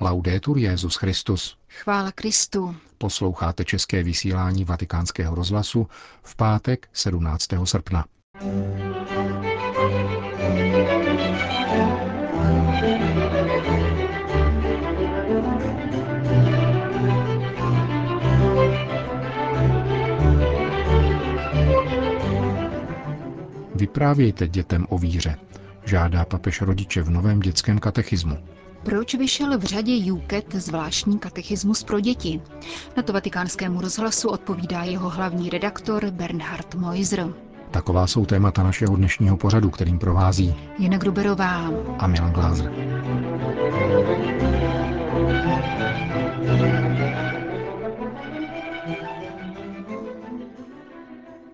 Laudetur Jezus Christus. Chvála Kristu. Posloucháte české vysílání Vatikánského rozhlasu v pátek 17. srpna. Vyprávějte dětem o víře, žádá papež rodiče v novém dětském katechismu. Proč vyšel v řadě Juket zvláštní katechismus pro děti? Na to vatikánskému rozhlasu odpovídá jeho hlavní redaktor Bernhard Moiser. Taková jsou témata našeho dnešního pořadu, kterým provází Jana Gruberová a Milan Glázer.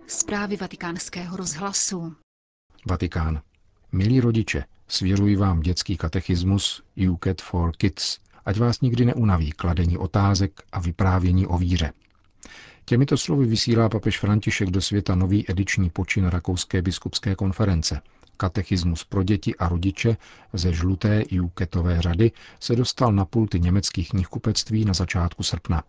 Zprávy vatikánského rozhlasu. Vatikán. Milí rodiče, svěřuji vám dětský katechismus UCAT for Kids, ať vás nikdy neunaví kladení otázek a vyprávění o víře. Těmito slovy vysílá papež František do světa nový ediční počin Rakouské biskupské konference. Katechismus pro děti a rodiče ze žluté UCATové řady se dostal na pulty německých knihkupectví na začátku srpna.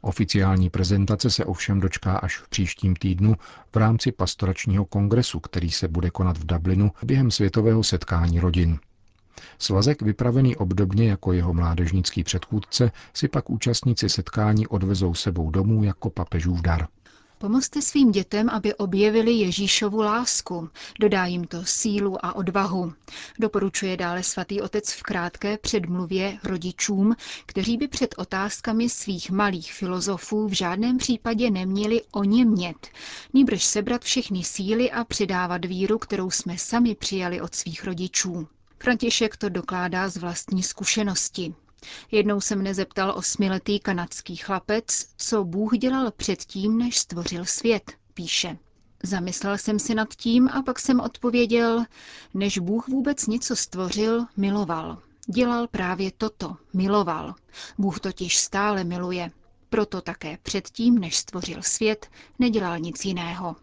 Oficiální prezentace se ovšem dočká až v příštím týdnu v rámci pastoračního kongresu, který se bude konat v Dublinu během světového setkání rodin. Svazek vypravený obdobně jako jeho mládežnický předchůdce si pak účastníci setkání odvezou sebou domů jako papežův dar. Pomozte svým dětem, aby objevili Ježíšovu lásku. Dodá jim to sílu a odvahu. Doporučuje dále svatý otec v krátké předmluvě rodičům, kteří by před otázkami svých malých filozofů v žádném případě neměli o němět, nýbrž sebrat všechny síly a přidávat víru, kterou jsme sami přijali od svých rodičů. František to dokládá z vlastní zkušenosti. Jednou se mne zeptal osmiletý kanadský chlapec, co Bůh dělal předtím, než stvořil svět, píše. Zamyslel jsem si nad tím a pak jsem odpověděl, než Bůh vůbec něco stvořil, miloval. Dělal právě toto, miloval. Bůh totiž stále miluje. Proto také předtím, než stvořil svět, nedělal nic jiného.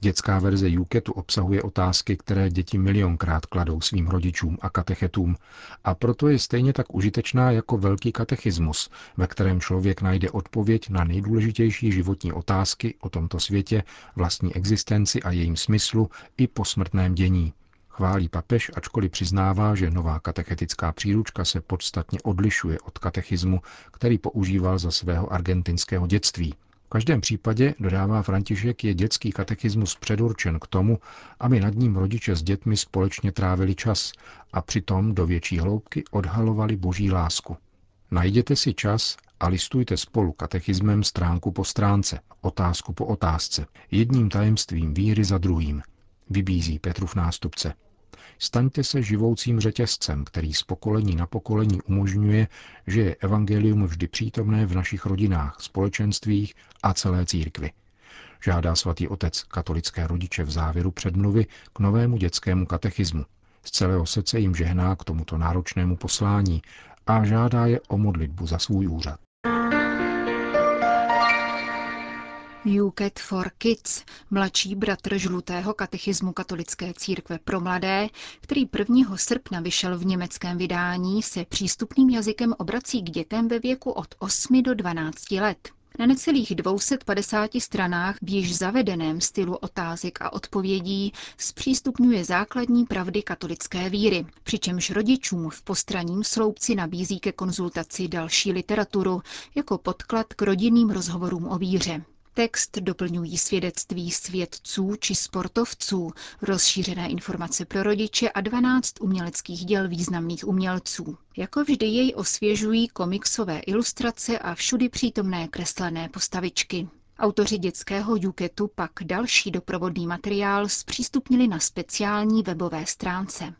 Dětská verze Juketu obsahuje otázky, které děti milionkrát kladou svým rodičům a katechetům a proto je stejně tak užitečná jako velký katechismus, ve kterém člověk najde odpověď na nejdůležitější životní otázky o tomto světě, vlastní existenci a jejím smyslu i posmrtném dění. Chválí papež, ačkoliv přiznává, že nová katechetická příručka se podstatně odlišuje od katechismu, který používal za svého argentinského dětství – v každém případě, dodává František, je dětský katechismus předurčen k tomu, aby nad ním rodiče s dětmi společně trávili čas a přitom do větší hloubky odhalovali boží lásku. Najděte si čas a listujte spolu katechismem stránku po stránce, otázku po otázce, jedním tajemstvím víry za druhým, vybízí Petrův nástupce. Staňte se živoucím řetězcem, který z pokolení na pokolení umožňuje, že je evangelium vždy přítomné v našich rodinách, společenstvích a celé církvi. Žádá svatý otec katolické rodiče v závěru předmluvy k novému dětskému katechismu. Z celého srdce jim žehná k tomuto náročnému poslání a žádá je o modlitbu za svůj úřad. UCAT for Kids, mladší bratr žlutého katechismu katolické církve pro mladé, který 1. srpna vyšel v německém vydání, se přístupným jazykem obrací k dětem ve věku od 8 do 12 let. Na necelých 250 stranách v již zavedeném stylu otázek a odpovědí zpřístupňuje základní pravdy katolické víry, přičemž rodičům v postranním sloupci nabízí ke konzultaci další literaturu jako podklad k rodinným rozhovorům o víře. Text doplňují svědectví svědců či sportovců, rozšířené informace pro rodiče a 12 uměleckých děl významných umělců. Jako vždy jej osvěžují komiksové ilustrace a všudy přítomné kreslené postavičky. Autoři dětského Juketu pak další doprovodný materiál zpřístupnili na speciální webové stránce.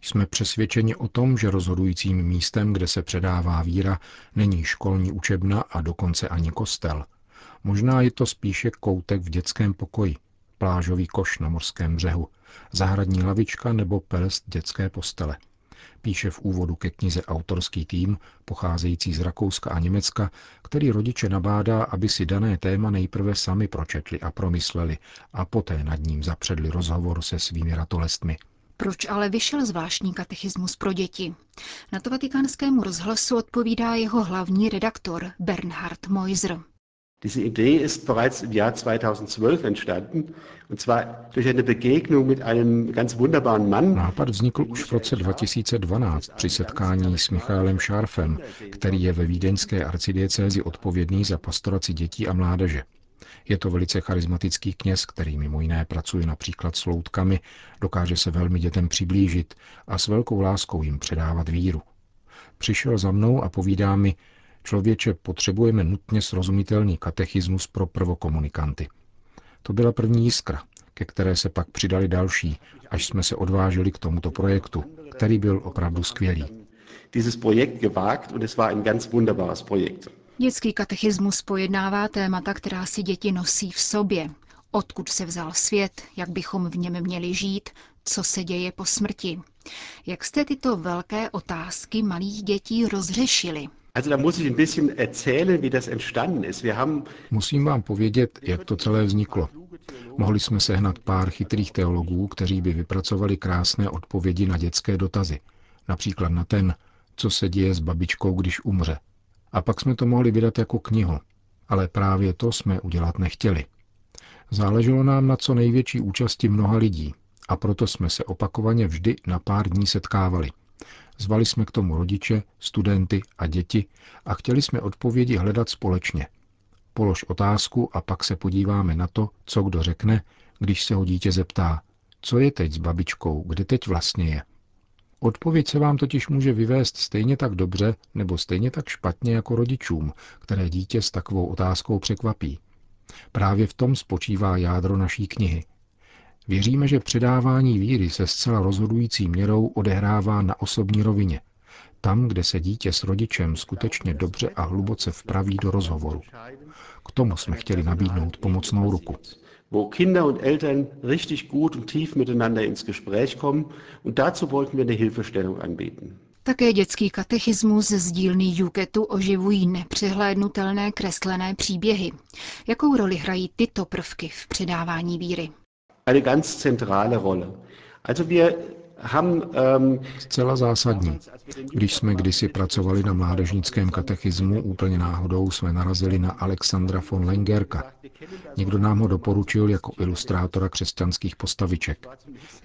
Jsme přesvědčeni o tom, že rozhodujícím místem, kde se předává víra, není školní učebna a dokonce ani kostel – Možná je to spíše koutek v dětském pokoji, plážový koš na morském břehu, zahradní lavička nebo pelst dětské postele. Píše v úvodu ke knize autorský tým, pocházející z Rakouska a Německa, který rodiče nabádá, aby si dané téma nejprve sami pročetli a promysleli a poté nad ním zapředli rozhovor se svými ratolestmi. Proč ale vyšel zvláštní katechismus pro děti? Na to vatikánskému rozhlasu odpovídá jeho hlavní redaktor Bernhard Meuser. Diese Idee ist bereits im Jahr 2012 entstanden, und zwar durch eine Begegnung mit einem ganz wunderbaren Mann. Nápad vznikl už v roce 2012 při setkání s Michaelem Šárfem, který je ve vídeňské arcidiecézi odpovědný za pastoraci dětí a mládeže. Je to velice charismatický kněz, který mimo jiné pracuje například s loutkami, dokáže se velmi dětem přiblížit a s velkou láskou jim předávat víru. Přišel za mnou a povídá mi, člověče, potřebujeme nutně srozumitelný katechismus pro prvokomunikanty. To byla první jiskra, ke které se pak přidali další, až jsme se odvážili k tomuto projektu, který byl opravdu skvělý. Dieses Projekt gewagt und es war ein ganz wunderbares Projekt. Dětský katechismus pojednává témata, která si děti nosí v sobě. Odkud se vzal svět, jak bychom v něm měli žít, co se děje po smrti. Jak jste tyto velké otázky malých dětí rozřešili? Also da muss ich ein bisschen erzählen, wie das entstanden ist. Wir haben Musím vám povědět, jak to celé vzniklo. Mohli jsme sehnat pár chytrých teologů, kteří by vypracovali krásné odpovědi na dětské dotazy. Například na ten, co se děje s babičkou, když umře. A pak jsme to mohli vydat jako knihu. Ale právě to jsme udělat nechtěli. Záleželo nám na co největší účasti mnoha lidí a proto jsme se opakovaně vždy na pár dní setkávali. Zvali jsme k tomu rodiče, studenty a děti a chtěli jsme odpovědi hledat společně. Polož otázku a pak se podíváme na to, co kdo řekne, když se ho dítě zeptá, co je teď s babičkou, kde teď vlastně je. Odpověď se vám totiž může vyvést stejně tak dobře nebo stejně tak špatně jako rodičům, které dítě s takovou otázkou překvapí. Právě v tom spočívá jádro naší knihy. Věříme, že předávání víry se zcela rozhodující měrou odehrává na osobní rovině, tam, kde se dítě s rodičem skutečně dobře a hluboce vpraví do rozhovoru. K tomu jsme chtěli nabídnout pomocnou ruku. wo Kinder und Eltern richtig gut und tief miteinander ins Gespräch kommen. Und dazu wollten wir eine Hilfestellung anbieten. Také dětský katechismus z dílny Juketu oživují nepřehlédnutelné kreslené příběhy. Jakou roli hrají tyto prvky v předávání víry? Eine ganz zentrale Rolle. Also wir ähm, Zcela zásadní. Když jsme kdysi pracovali na mládežnickém katechismu, úplně náhodou jsme narazili na Alexandra von Lengerka. Někdo nám ho doporučil jako ilustrátora křesťanských postaviček.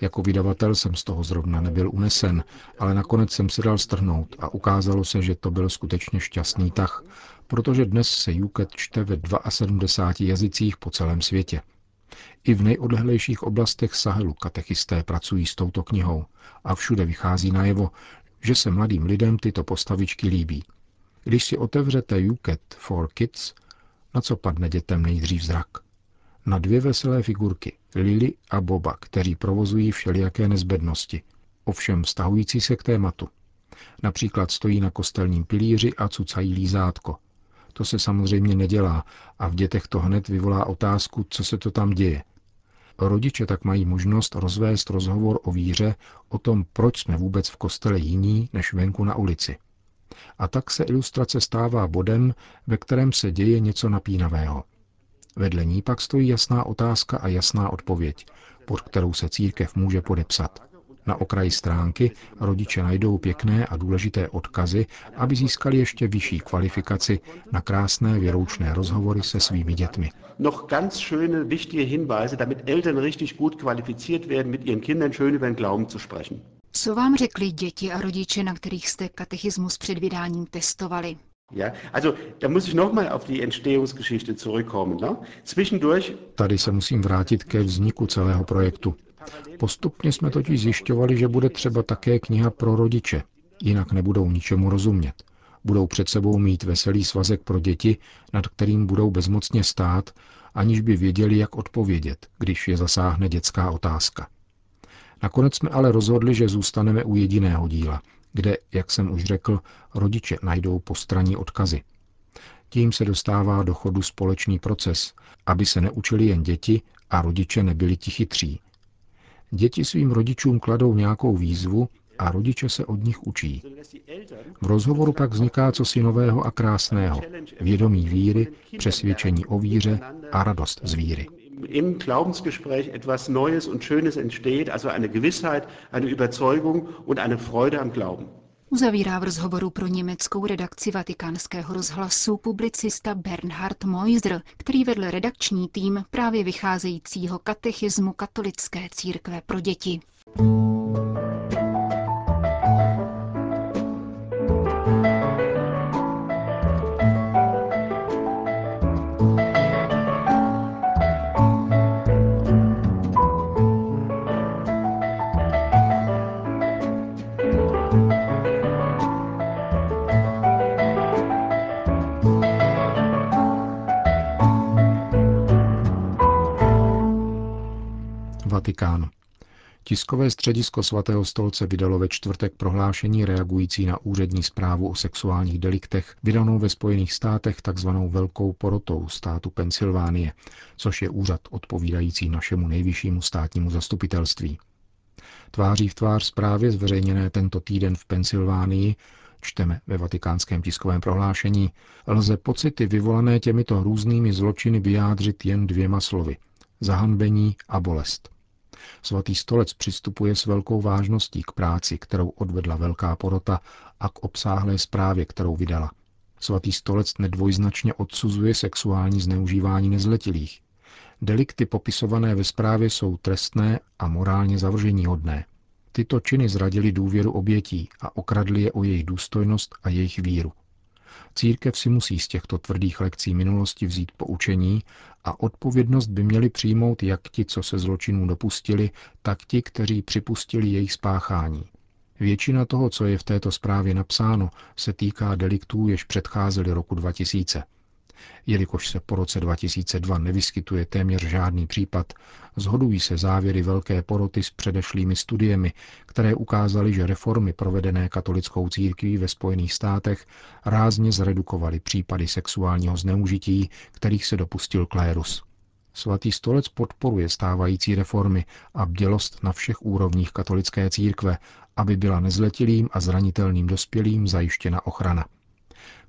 Jako vydavatel jsem z toho zrovna nebyl unesen, ale nakonec jsem se dal strhnout a ukázalo se, že to byl skutečně šťastný tah, protože dnes se Juket čte ve 72 jazycích po celém světě. I v nejodlehlejších oblastech Sahelu katechisté pracují s touto knihou a všude vychází najevo, že se mladým lidem tyto postavičky líbí. Když si otevřete Juket for Kids, na co padne dětem nejdřív zrak? Na dvě veselé figurky, Lily a Boba, kteří provozují všelijaké nezbednosti, ovšem vztahující se k tématu. Například stojí na kostelním pilíři a cucají lízátko. To se samozřejmě nedělá a v dětech to hned vyvolá otázku, co se to tam děje. Rodiče tak mají možnost rozvést rozhovor o víře, o tom, proč jsme vůbec v kostele jiní než venku na ulici. A tak se ilustrace stává bodem, ve kterém se děje něco napínavého. Vedle ní pak stojí jasná otázka a jasná odpověď, pod kterou se církev může podepsat. Na okraji stránky rodiče najdou pěkné a důležité odkazy, aby získali ještě vyšší kvalifikaci na krásné věroučné rozhovory se svými dětmi. noch ganz schöne, wichtige Hinweise, damit Eltern richtig gut qualifiziert werden, mit ihren Kindern schön über den Glauben zu sprechen. Co vám řekli děti a rodiče, na kterých jste katechismus před vydáním testovali? Ja, also da muss ich nochmal auf die Entstehungsgeschichte zurückkommen. Ne? Zwischendurch Tady se musím vrátit ke vzniku celého projektu. Postupně jsme totiž zjišťovali, že bude třeba také kniha pro rodiče, jinak nebudou ničemu rozumět. Budou před sebou mít veselý svazek pro děti, nad kterým budou bezmocně stát, aniž by věděli, jak odpovědět, když je zasáhne dětská otázka. Nakonec jsme ale rozhodli, že zůstaneme u jediného díla, kde, jak jsem už řekl, rodiče najdou postranní odkazy. Tím se dostává do chodu společný proces, aby se neučili jen děti a rodiče nebyli ti chytří. Děti svým rodičům kladou nějakou výzvu a rodiče se od nich učí. V rozhovoru pak vzniká cosi nového a krásného, vědomí víry, přesvědčení o víře a radost z víry. im Glaubensgespräch etwas Neues und Schönes entsteht, also eine Gewissheit, eine Überzeugung und eine Freude am Glauben. Uzavírá v rozhovoru pro německou redakci vatikánského rozhlasu publicista Bernhard Moiser, který vedl redakční tým právě vycházejícího katechismu katolické církve pro děti. Vatikán. Tiskové středisko svatého stolce vydalo ve čtvrtek prohlášení reagující na úřední zprávu o sexuálních deliktech, vydanou ve Spojených státech takzvanou Velkou porotou státu Pensylvánie, což je úřad odpovídající našemu nejvyššímu státnímu zastupitelství. Tváří v tvář zprávě zveřejněné tento týden v Pensylvánii čteme ve vatikánském tiskovém prohlášení, lze pocity vyvolané těmito různými zločiny vyjádřit jen dvěma slovy – zahanbení a bolest. Svatý stolec přistupuje s velkou vážností k práci, kterou odvedla Velká porota a k obsáhlé zprávě, kterou vydala. Svatý stolec nedvojznačně odsuzuje sexuální zneužívání nezletilých. Delikty popisované ve zprávě jsou trestné a morálně zavrženíhodné. Tyto činy zradili důvěru obětí a okradli je o jejich důstojnost a jejich víru. Církev si musí z těchto tvrdých lekcí minulosti vzít poučení a odpovědnost by měli přijmout jak ti, co se zločinů dopustili, tak ti, kteří připustili jejich spáchání. Většina toho, co je v této zprávě napsáno, se týká deliktů, jež předcházely roku 2000. Jelikož se po roce 2002 nevyskytuje téměř žádný případ, zhodují se závěry velké poroty s předešlými studiemi, které ukázaly, že reformy provedené katolickou církví ve Spojených státech rázně zredukovaly případy sexuálního zneužití, kterých se dopustil klérus. Svatý stolec podporuje stávající reformy a bdělost na všech úrovních katolické církve, aby byla nezletilým a zranitelným dospělým zajištěna ochrana.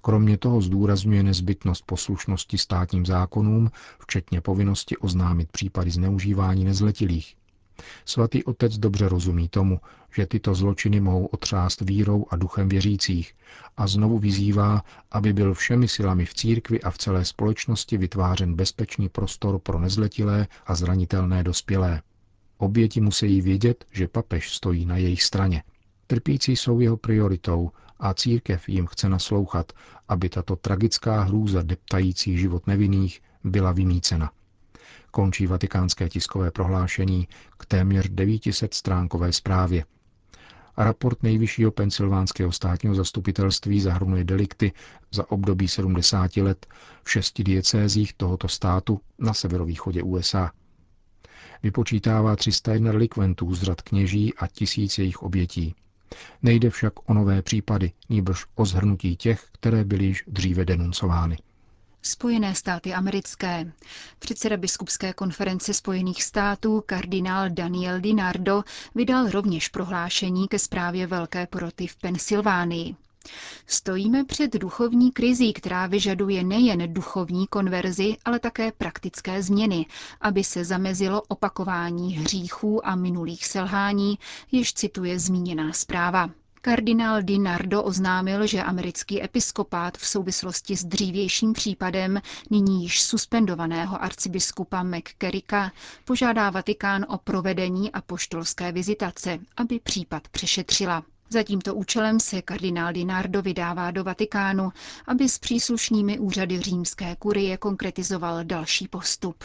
Kromě toho zdůrazňuje nezbytnost poslušnosti státním zákonům, včetně povinnosti oznámit případy zneužívání nezletilých. Svatý otec dobře rozumí tomu, že tyto zločiny mohou otřást vírou a duchem věřících a znovu vyzývá, aby byl všemi silami v církvi a v celé společnosti vytvářen bezpečný prostor pro nezletilé a zranitelné dospělé. Oběti musí vědět, že papež stojí na jejich straně. Trpící jsou jeho prioritou a církev jim chce naslouchat, aby tato tragická hrůza deptající život nevinných byla vymícena. Končí vatikánské tiskové prohlášení k téměř 900 stránkové zprávě. Raport nejvyššího pensylvánského státního zastupitelství zahrnuje delikty za období 70 let v šesti diecézích tohoto státu na severovýchodě USA. Vypočítává 301 delikventů z řad kněží a tisíc jejich obětí. Nejde však o nové případy, nýbrž o zhrnutí těch, které byly již dříve denuncovány. Spojené státy americké. Předseda biskupské konference Spojených států kardinál Daniel Dinardo vydal rovněž prohlášení ke zprávě Velké poroty v Pensylvánii. Stojíme před duchovní krizí, která vyžaduje nejen duchovní konverzi, ale také praktické změny, aby se zamezilo opakování hříchů a minulých selhání, jež cituje zmíněná zpráva. Kardinál Di Nardo oznámil, že americký episkopát v souvislosti s dřívějším případem nyní již suspendovaného arcibiskupa McCarricka požádá Vatikán o provedení apoštolské vizitace, aby případ přešetřila. Za tímto účelem se kardinál Dinardo vydává do Vatikánu, aby s příslušnými úřady římské kurie konkretizoval další postup.